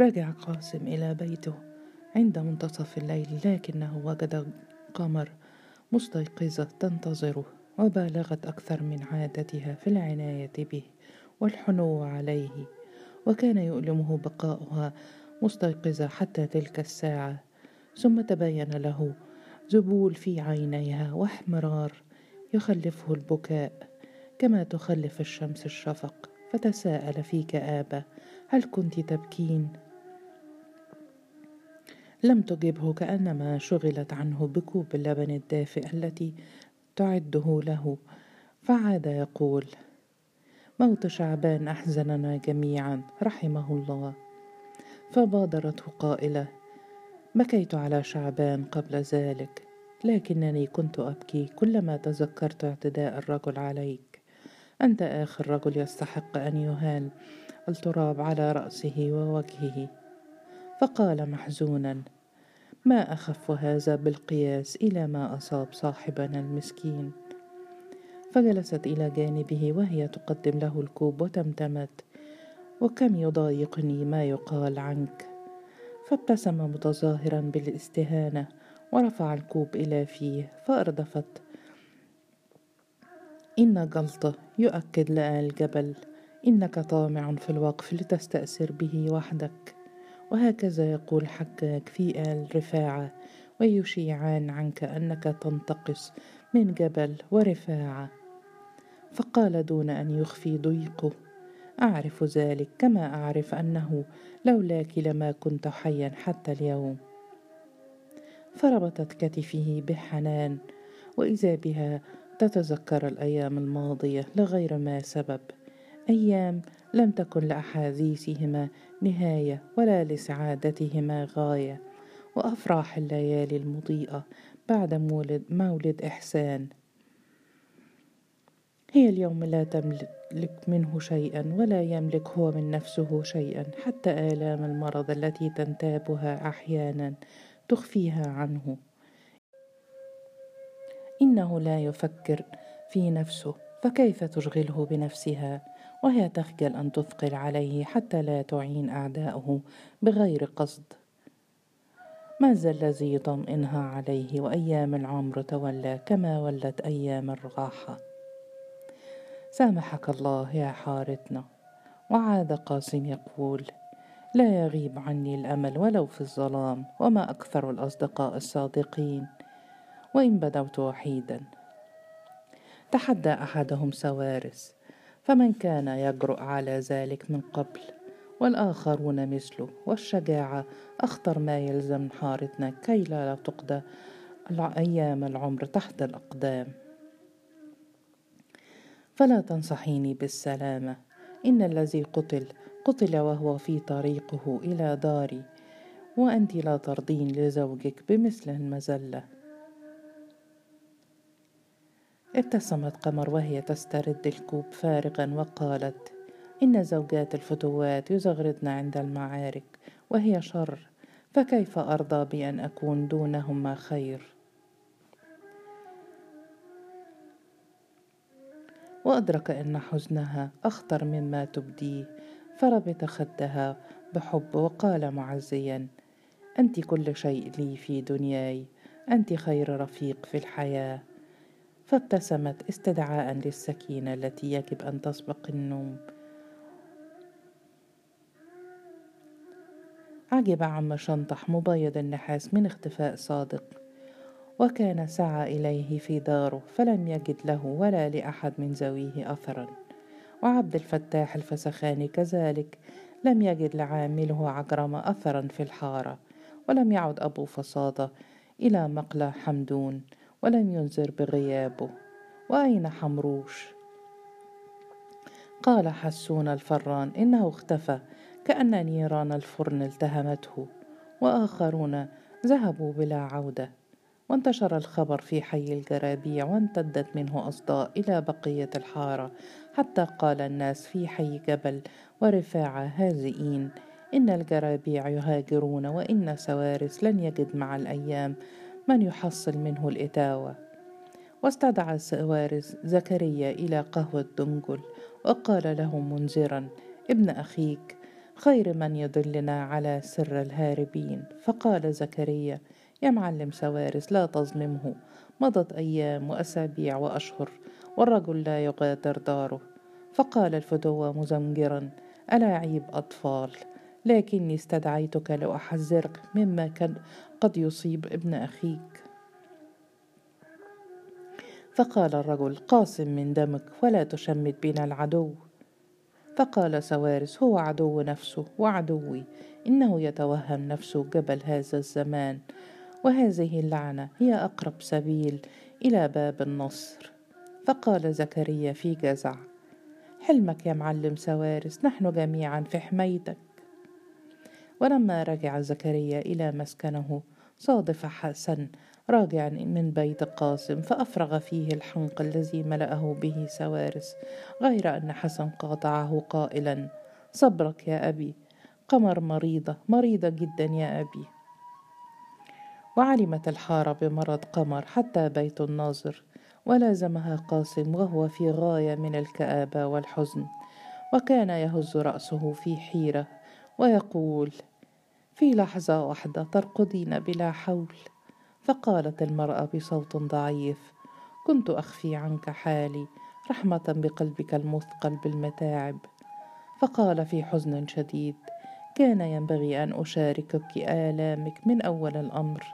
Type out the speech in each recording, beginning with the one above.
رجع قاسم إلى بيته عند منتصف الليل لكنه وجد قمر مستيقظة تنتظره وبالغت أكثر من عادتها في العناية به والحنو عليه وكان يؤلمه بقاؤها مستيقظة حتى تلك الساعة. ثم تبين له ذبول في عينيها واحمرار يخلفه البكاء كما تخلف الشمس الشفق فتساءل في كآبة هل كنت تبكين؟ لم تجبه كأنما شغلت عنه بكوب اللبن الدافئ التي تعده له. فعاد يقول موت شعبان أحزننا جميعا رحمه الله. فبادرته قائلة بكيت على شعبان قبل ذلك لكنني كنت أبكي كلما تذكرت اعتداء الرجل عليك. أنت آخر رجل يستحق أن يهان التراب على رأسه ووجهه. فقال محزونا ما أخف هذا بالقياس إلى ما أصاب صاحبنا المسكين. فجلست إلى جانبه وهي تقدم له الكوب وتمتمت وكم يضايقني ما يقال عنك. فابتسم متظاهرا بالاستهانة ورفع الكوب إلى فيه فأردفت إن جلطة يؤكد لآل الجبل إنك طامع في الوقف لتستأثر به وحدك. وهكذا يقول حجاج في آل رفاعة ويشيعان عنك أنك تنتقص من جبل ورفاعة. فقال دون أن يخفي ضيقه أعرف ذلك كما أعرف أنه لولاك لما كنت حيا حتى اليوم. فربطت كتفه بحنان وإذا بها تتذكر الأيام الماضية لغير ما سبب. أيام لم تكن لأحاديثهما نهاية ولا لسعادتهما غاية. وأفراح الليالي المضيئة بعد مولد مولد إحسان. هي اليوم لا تملك منه شيئا ولا يملك هو من نفسه شيئا حتى آلام المرض التي تنتابها أحيانا تخفيها عنه. إنه لا يفكر في نفسه فكيف تشغله بنفسها؟ وهي تخجل أن تثقل عليه حتى لا تعين أعداؤه بغير قصد. ما الذي يطمئنها عليه وأيام العمر تولى كما ولت أيام الراحة سامحك الله يا حارتنا. وعاد قاسم يقول لا يغيب عني الأمل ولو في الظلام وما أكثر الأصدقاء الصادقين. وإن بدوت وحيدا تحدى أحدهم سوارس فمن كان يجرؤ على ذلك من قبل والآخرون مثله والشجاعة أخطر ما يلزم حارتنا كي لا تقضى أيام العمر تحت الأقدام. فلا تنصحيني بالسلامة. إن الذي قتل قتل وهو في طريقه إلى داري وأنت لا ترضين لزوجك بمثل المزلة ابتسمت قمر وهي تسترد الكوب فارغا وقالت إن زوجات الفتوات يزغردن عند المعارك وهي شر فكيف أرضى بأن أكون دونهما خير؟ وأدرك أن حزنها أخطر مما تبديه فربط خدها بحب وقال معزيا أنت كل شيء لي في دنياي أنت خير رفيق في الحياة. فابتسمت استدعاء للسكينة التي يجب أن تسبق النوم. عجب عم شنطح مبيض النحاس من اختفاء صادق وكان سعى إليه في داره فلم يجد له ولا لأحد من ذويه أثرا. وعبد الفتاح الفسخاني كذلك لم يجد لعامله عجرم أثرا في الحارة ولم يعد أبو فصادة إلى مقلى حمدون. ولم ينذر بغيابه. وأين حمروش؟ قال حسون الفران إنه اختفى. كأن نيران الفرن التهمته. وآخرون ذهبوا بلا عودة. وانتشر الخبر في حي الجرابيع وامتدت منه أصداء إلى بقية الحارة. حتى قال الناس في حي جبل ورفاعة هازئين إن الجرابيع يهاجرون وإن سوارس لن يجد مع الأيام من يحصل منه الإتاوة؟ واستدعى سوارس زكريا إلى قهوة دنجل وقال له منذرا ابن أخيك خير من يدلنا على سر الهاربين. فقال زكريا يا معلم سوارس لا تظلمه. مضت أيام وأسابيع وأشهر والرجل لا يغادر داره. فقال الفتوة مزمجرا ألاعيب أطفال؟ لكني استدعيتك لأحذرك مما كان قد يصيب ابن أخيك. فقال الرجل قاسم من دمك ولا تشمت بنا العدو. فقال سوارس هو عدو نفسه وعدوي إنه يتوهم نفسه جبل هذا الزمان وهذه اللعنة هي أقرب سبيل إلى باب النصر. فقال زكريا في جزع حلمك يا معلم سوارس نحن جميعا في حمايتك. ولما رجع زكريا إلى مسكنه صادف حسن راجعا من بيت قاسم فأفرغ فيه الحنق الذي ملأه به سوارس غير أن حسن قاطعه قائلا صبرك يا أبي قمر مريضة مريضة جدا يا أبي. وعلمت الحارة بمرض قمر حتى بيت الناظر ولازمها قاسم وهو في غاية من الكآبة والحزن وكان يهز رأسه في حيرة ويقول في لحظة واحدة ترقدين بلا حول. فقالت المرأة بصوت ضعيف كنت أخفي عنك حالي رحمة بقلبك المثقل بالمتاعب. فقال في حزن شديد كان ينبغي أن أشاركك آلامك من أول الأمر.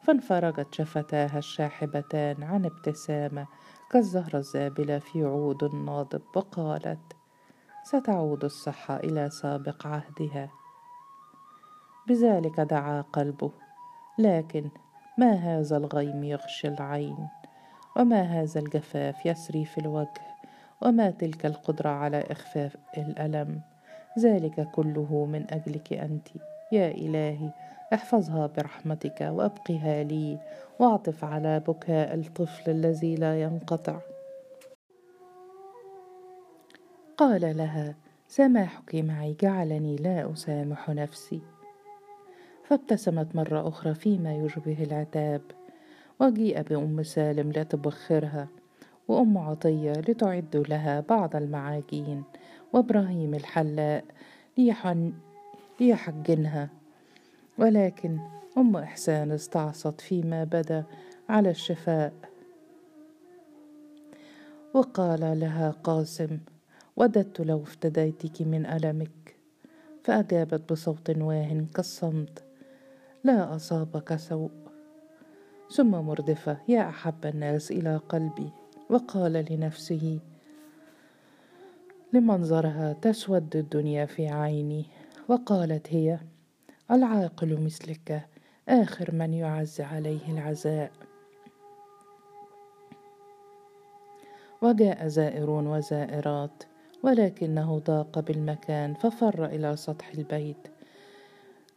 فانفرجت شفتاها الشاحبتان عن ابتسامة كالزهرة الزابلة في عود ناضب وقالت ستعود الصحة إلى سابق عهدها. بذلك دعا قلبه. لكن ما هذا الغيم يغشي العين؟ وما هذا الجفاف يسري في الوجه؟ وما تلك القدرة على إخفاء الألم؟ ذلك كله من أجلك أنت. يا إلهي احفظها برحمتك وأبقها لي وأعطف على بكاء الطفل الذي لا ينقطع. قال لها سماحك معي جعلني لا أسامح نفسي. فابتسمت مرة أخرى فيما يشبه العتاب. وجيء بأم سالم لتبخرها وأم عطية لتعد لها بعض المعاجين وإبراهيم الحلاق ليحن ليحجنها. ولكن أم إحسان استعصت فيما بدا على الشفاء. وقال لها قاسم وددت لو افتديتك من ألمك. فأجابت بصوت واه كالصمت. لا أصابك سوء. ثم مردفة يا أحب الناس إلى قلبي. وقال لنفسه لمنظرها تسود الدنيا في عيني. وقالت هي العاقل مثلك آخر من يعز عليه العزاء. وجاء زائرون وزائرات ولكنه ضاق بالمكان ففر إلى سطح البيت.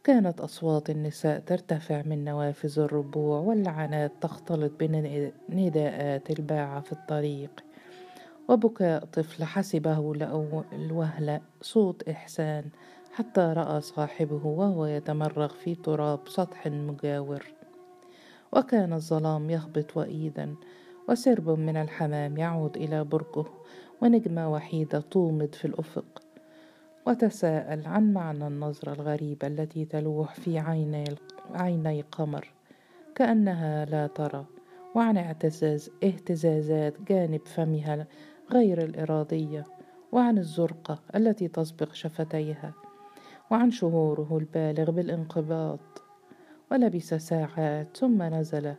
كانت أصوات النساء ترتفع من نوافذ الربوع واللعنات تختلط بنداءات الباعة في الطريق. وبكاء طفل حسبه الوهلة صوت إحسان حتى رأى صاحبه وهو يتمرغ في تراب سطح مجاور. وكان الظلام يهبط وإيدا وسرب من الحمام يعود إلى بركه ونجمة وحيدة تومض في الأفق. وتساءل عن معنى النظرة الغريبة التي تلوح في عيني, عيني قمر كأنها لا ترى وعن اعتزاز اهتزازات جانب فمها غير الإرادية وعن الزرقة التي تسبق شفتيها وعن شهوره البالغ بالانقباض. ولبس ساعات ثم نزل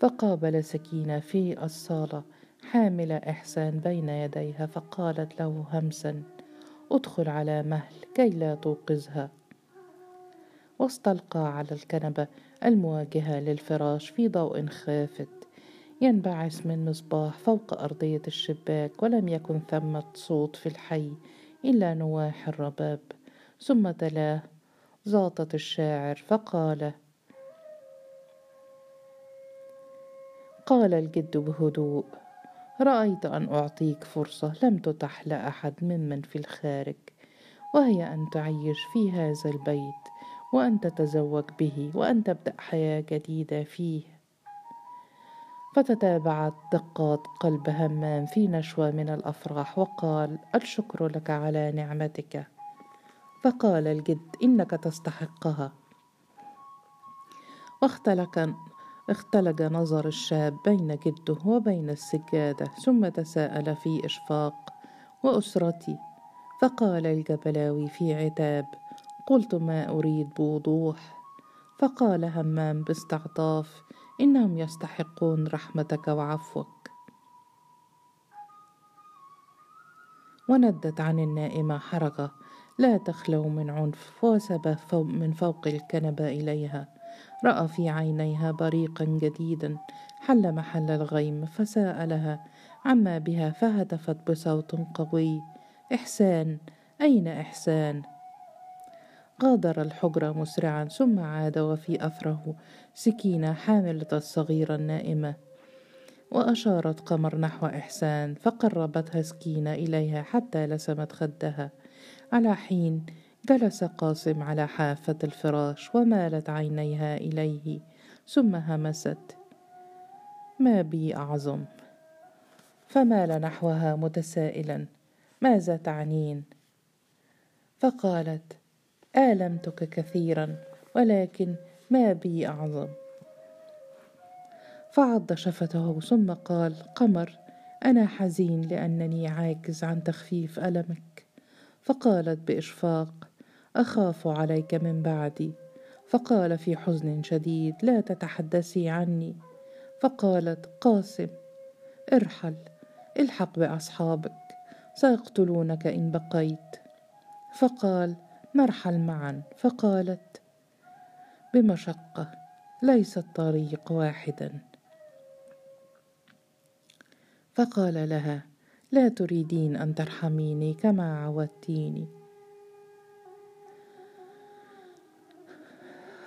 فقابل سكينة في الصالة حاملة إحسان بين يديها فقالت له همسا ادخل على مهل كي لا توقظها. واستلقى على الكنبة المواجهة للفراش في ضوء خافت. ينبعث من مصباح فوق أرضية الشباك ولم يكن ثمة صوت في الحي إلا نواح الرباب. ثم تلاه زاطت الشاعر فقال قال الجد بهدوء رأيت أن أعطيك فرصة لم تتح لأحد ممن في الخارج وهي أن تعيش في هذا البيت وأن تتزوج به وأن تبدأ حياة جديدة فيه. فتتابعت دقات قلب همام في نشوة من الأفراح وقال الشكر لك على نعمتك. فقال الجد إنك تستحقها. واختلق اختلج نظر الشاب بين جده وبين السجادة ثم تساءل في إشفاق وأسرتي. فقال الجبلاوي في عتاب قلت ما أريد بوضوح. فقال همام باستعطاف إنهم يستحقون رحمتك وعفوك. وندت عن النائمة حركة لا تخلو من عنف وسب من فوق الكنبة إليها. رأى في عينيها بريقا جديدا حل محل الغيم فسألها عما بها؟ فهتفت بصوت قوي. إحسان أين إحسان؟ غادر الحجرة مسرعا ثم عاد وفي أثره سكينة حاملة الصغيرة النائمة. وأشارت قمر نحو إحسان فقربتها سكينة إليها حتى لسمت خدها. على حين جلس قاسم على حافة الفراش ومالت عينيها إليه ثم همست. ما بي أعظم؟ فمال نحوها متسائلا ماذا تعنين؟ فقالت آلمتك كثيرا ولكن ما بي أعظم. فعض شفته ثم قال قمر أنا حزين لأنني عاجز عن تخفيف ألمك. فقالت بإشفاق أخاف عليك من بعدي. فقال في حزن شديد لا تتحدثي عني. فقالت قاسم ارحل الحق بأصحابك سيقتلونك إن بقيت. فقال نرحل معا. فقالت بمشقة ليس الطريق واحدا. فقال لها لا تريدين أن ترحميني كما عودتيني.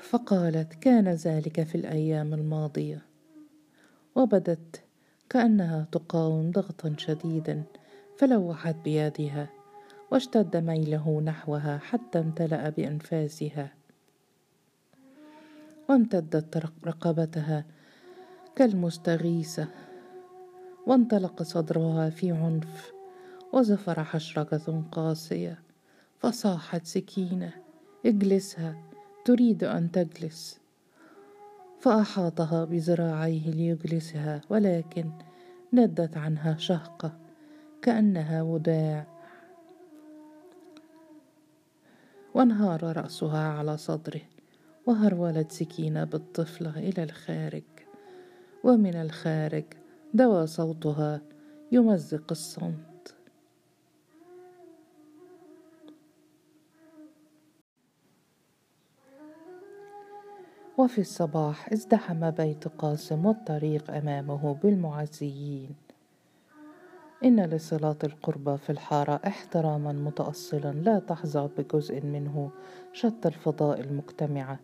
فقالت كان ذلك في الأيام الماضية. وبدت كأنها تقاوم ضغطا شديدا فلوحت بيدها واشتد ميله نحوها حتى امتلأ بأنفاسها. وامتدت رقبتها كالمستغيثة وانطلق صدرها في عنف وزفر حشرجة قاسية فصاحت سكينة اجلسها تريد أن تجلس. فأحاطها بذراعيه ليجلسها ولكن ندت عنها شهقة كأنها وداع وانهار رأسها على صدره وهرولت سكينة بالطفلة إلى الخارج. ومن الخارج دوى صوتها يمزق الصمت. وفي الصباح ازدحم بيت قاسم والطريق أمامه بالمعزيين. إن لصلات القربى في الحارة احتراما متأصلا لا تحظى بجزء منه شتى الفضاء المجتمعة.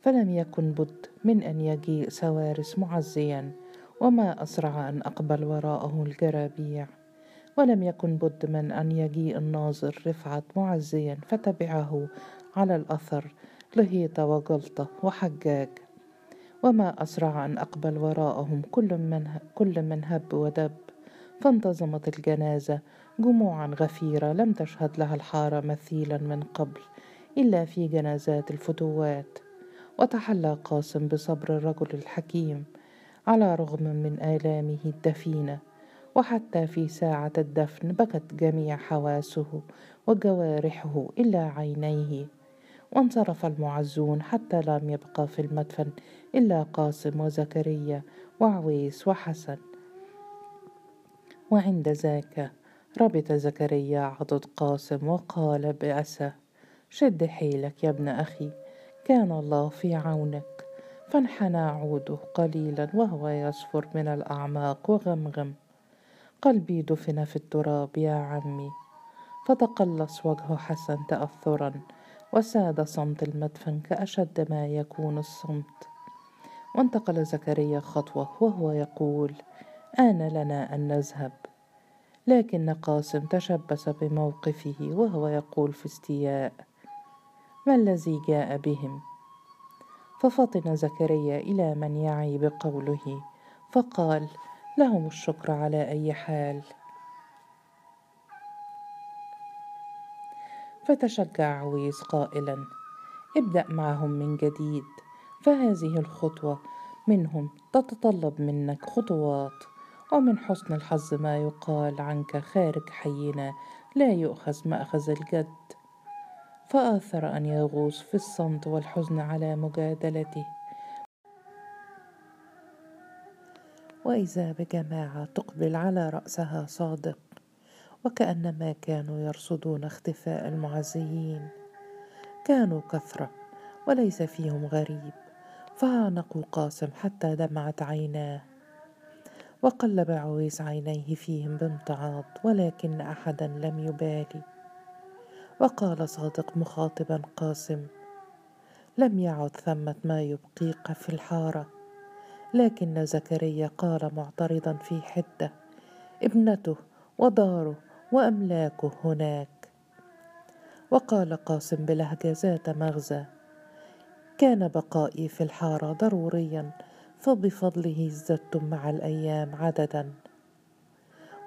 فلم يكن بد من أن يجيء سوارس معزيا وما أسرع أن أقبل وراءه الجرابيع. ولم يكن بد من أن يجيء الناظر رفعت معزيا فتبعه على الأثر لهيط وجلطة وحجاج وما أسرع أن أقبل وراءهم كل من, كل من هب ودب. فانتظمت الجنازة جموعا غفيرة لم تشهد لها الحارة مثيلا من قبل إلا في جنازات الفتوات. وتحلى قاسم بصبر الرجل الحكيم على رغم من آلامه الدفينة. وحتى في ساعة الدفن بكت جميع حواسه وجوارحه إلا عينيه. وانصرف المعزون حتى لم يبقى في المدفن إلا قاسم وزكريا وعويس وحسن. وعند ذاك ربط زكريا عضد قاسم وقال بأسى شد حيلك يا ابن أخي كان الله في عونك فانحنى عوده قليلا وهو يصفر من الأعماق وغمغم. قلبي دفن في التراب يا عمي فتقلص وجه حسن تأثرا وساد صمت المدفن كأشد ما يكون الصمت. وانتقل زكريا خطوة وهو يقول آن لنا أن نذهب. لكن قاسم تشبث بموقفه وهو يقول في استياء ما الذي جاء بهم؟ ففطن زكريا إلى من يعي بقوله فقال لهم الشكر على أي حال. فتشجع عويس قائلا ابدأ معهم من جديد فهذه الخطوة منهم تتطلب منك خطوات ومن حسن الحظ ما يقال عنك خارج حينا لا يؤخذ مأخذ الجد. فآثر أن يغوص في الصمت والحزن على مجادلته. وإذا بجماعة تقبل على رأسها صادق وكأنما كانوا يرصدون اختفاء المعزيين. كانوا كثرة وليس فيهم غريب. فعانقوا قاسم حتى دمعت عيناه. وقلب عويس عينيه فيهم بامتعاض ولكن أحدا لم يبالي. وقال صادق مخاطبا قاسم لم يعد ثمة ما يبقيك في الحارة. لكن زكريا قال معترضا في حدة ابنته وداره وأملاكه هناك. وقال قاسم بلهجة ذات مغزى كان بقائي في الحارة ضروريا فبفضله ازددتم مع الأيام عددا.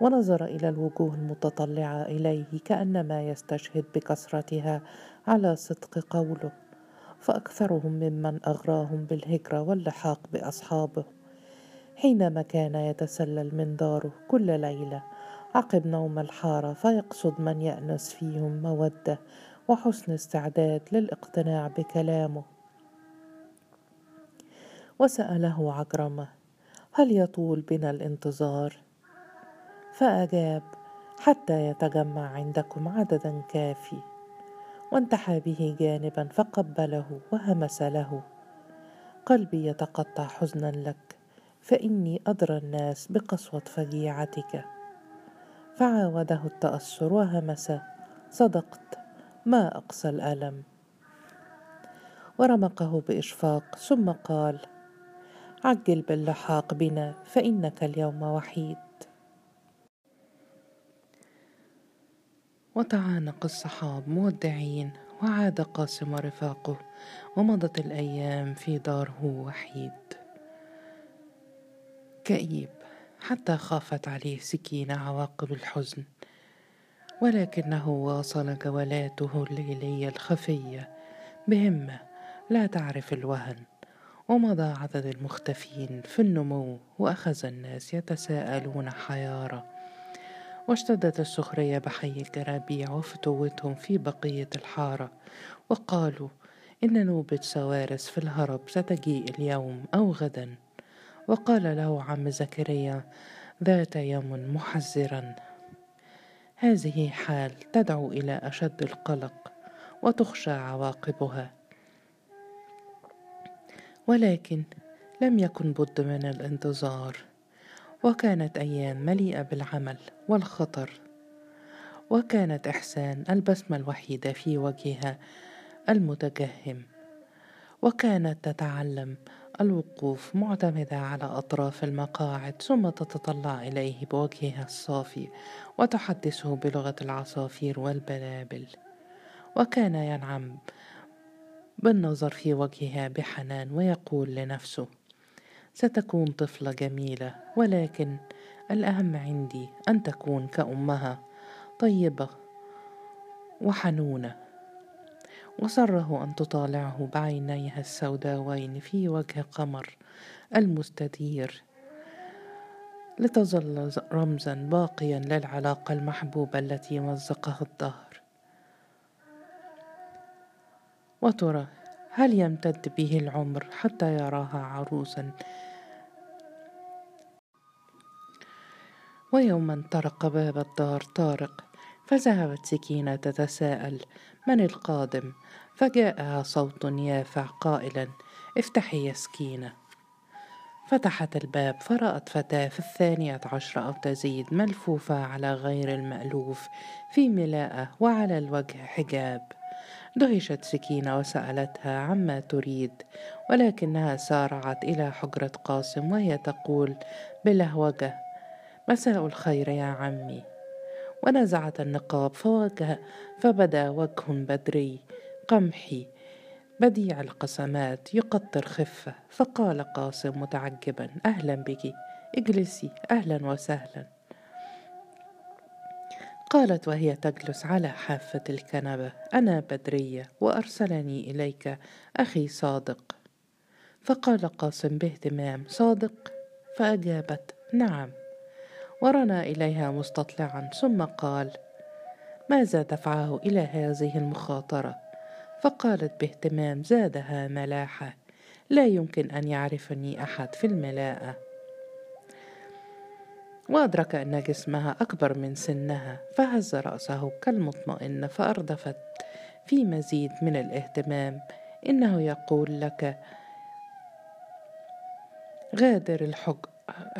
ونظر إلى الوجوه المتطلعة إليه كأنما يستشهد بكثرتها على صدق قوله فأكثرهم ممن أغراهم بالهجرة واللحاق بأصحابه حينما كان يتسلل من داره كل ليلة عقب نوم الحارة فيقصد من يأنس فيهم مودة وحسن استعداد للإقتناع بكلامه. وسأله عجرمة هل يطول بنا الانتظار؟ فأجاب حتى يتجمع عندكم عددا كافي. وانتحى به جانبا فقبله وهمس له. قلبي يتقطع حزنا لك فإني أدرى الناس بقسوة فجيعتك. فعاوده التأثر وهمس صدقت ما اقسى الألم. ورمقه بإشفاق ثم قال عجل باللحاق بنا فإنك اليوم وحيد. وتعانق الصحاب مودعين وعاد قاسم ورفاقه ومضت الأيام في داره وحيد. كئيب. حتى خافت عليه سكينة عواقب الحزن. ولكنه واصل جولاته الليلية الخفية. بهمة لا تعرف الوهن. ومضى عدد المختفين في النمو وأخذ الناس يتساءلون حيارى واشتدت السخرية بحي الجرابيع وفتوتهم في بقية الحارة. وقالوا إن نوبة سوارس في الهرب ستجيء اليوم أو غدا. وقال له عم زكريا ذات يوم محذرا. هذه حال تدعو إلى أشد القلق وتخشى عواقبها. ولكن لم يكن بد من الانتظار وكانت أيام مليئة بالعمل والخطر. وكانت إحسان البسمة الوحيدة في وجهها المتجهم وكانت تتعلم الوقوف معتمدة على أطراف المقاعد ثم تتطلع إليه بوجهها الصافي وتحدثه بلغة العصافير والبلابل. وكان ينعم بالنظر في وجهها بحنان ويقول لنفسه ستكون طفلة جميلة ولكن الأهم عندي أن تكون كأمها طيبة وحنونة. وسره أن تطالعه بعينيها السوداوين في وجه قمر المستدير لتظل رمزا باقيا للعلاقة المحبوبة التي مزقها الدهر. وترى هل يمتد به العمر حتى يراها عروسا؟ ويوما طرق باب الدار طارق. فذهبت سكينة تتساءل من القادم؟ فجاءها صوت يافع قائلا افتحي يا سكينة. فتحت الباب فرأت فتاة في الثانية عشر أو تزيد ملفوفة على غير المألوف في ملاءة وعلى الوجه حجاب. دهشت سكينة وسألتها عما تريد ولكنها سارعت إلى حجرة قاسم وهي تقول بلهوجة مساء الخير يا عمي. ونزعت النقاب فوجه فبدا وجه بدري قمحي. بديع القسمات يقطر خفة فقال قاسم متعجبا أهلا بك. اجلسي أهلا وسهلا. قالت وهي تجلس على حافة الكنبة أنا بدرية وأرسلني إليك أخي صادق. فقال قاسم باهتمام صادق؟ فأجابت نعم. ورنا إليها مستطلعا ثم قال ماذا دفعه إلى هذه المخاطرة؟ فقالت باهتمام زادها ملاحة لا يمكن أن يعرفني أحد في الملاءة. وأدرك أن جسمها أكبر من سنها فهز رأسه كالمطمئن فأردفت في مزيد من الاهتمام. إنه يقول لك غادر الحج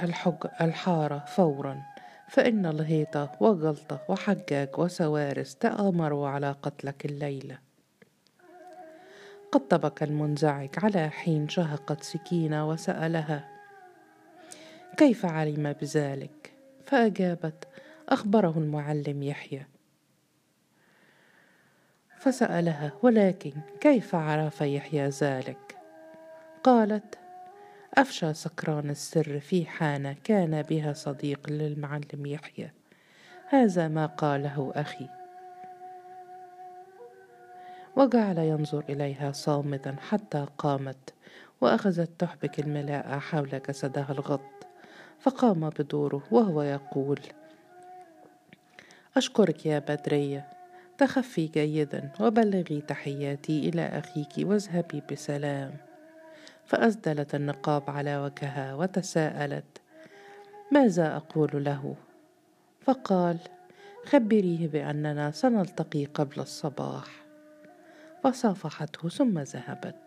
الحج الحارة فورا. فإن الهيطة وجلطة وحجاج وسوارس تآمروا على قتلك الليلة. قد طبك المنزعج على حين شهقت سكينة وسألها كيف علم بذلك؟ فأجابت أخبره المعلم يحيى. فسألها ولكن كيف عرف يحيى ذلك؟ قالت أفشى سكران السر في حانة كان بها صديق للمعلم يحيى. هذا ما قاله أخي. وجعل ينظر إليها صامتا حتى قامت وأخذت تحبك الملاءة حول جسدها الغط فقام بدوره وهو يقول أشكرك يا بدرية تخفي جيدا وبلغي تحياتي إلى أخيك واذهبي بسلام. فأسدلت النقاب على وجهها وتساءلت ماذا أقول له؟ فقال خبريه بأننا سنلتقي قبل الصباح. فصافحته ثم ذهبت.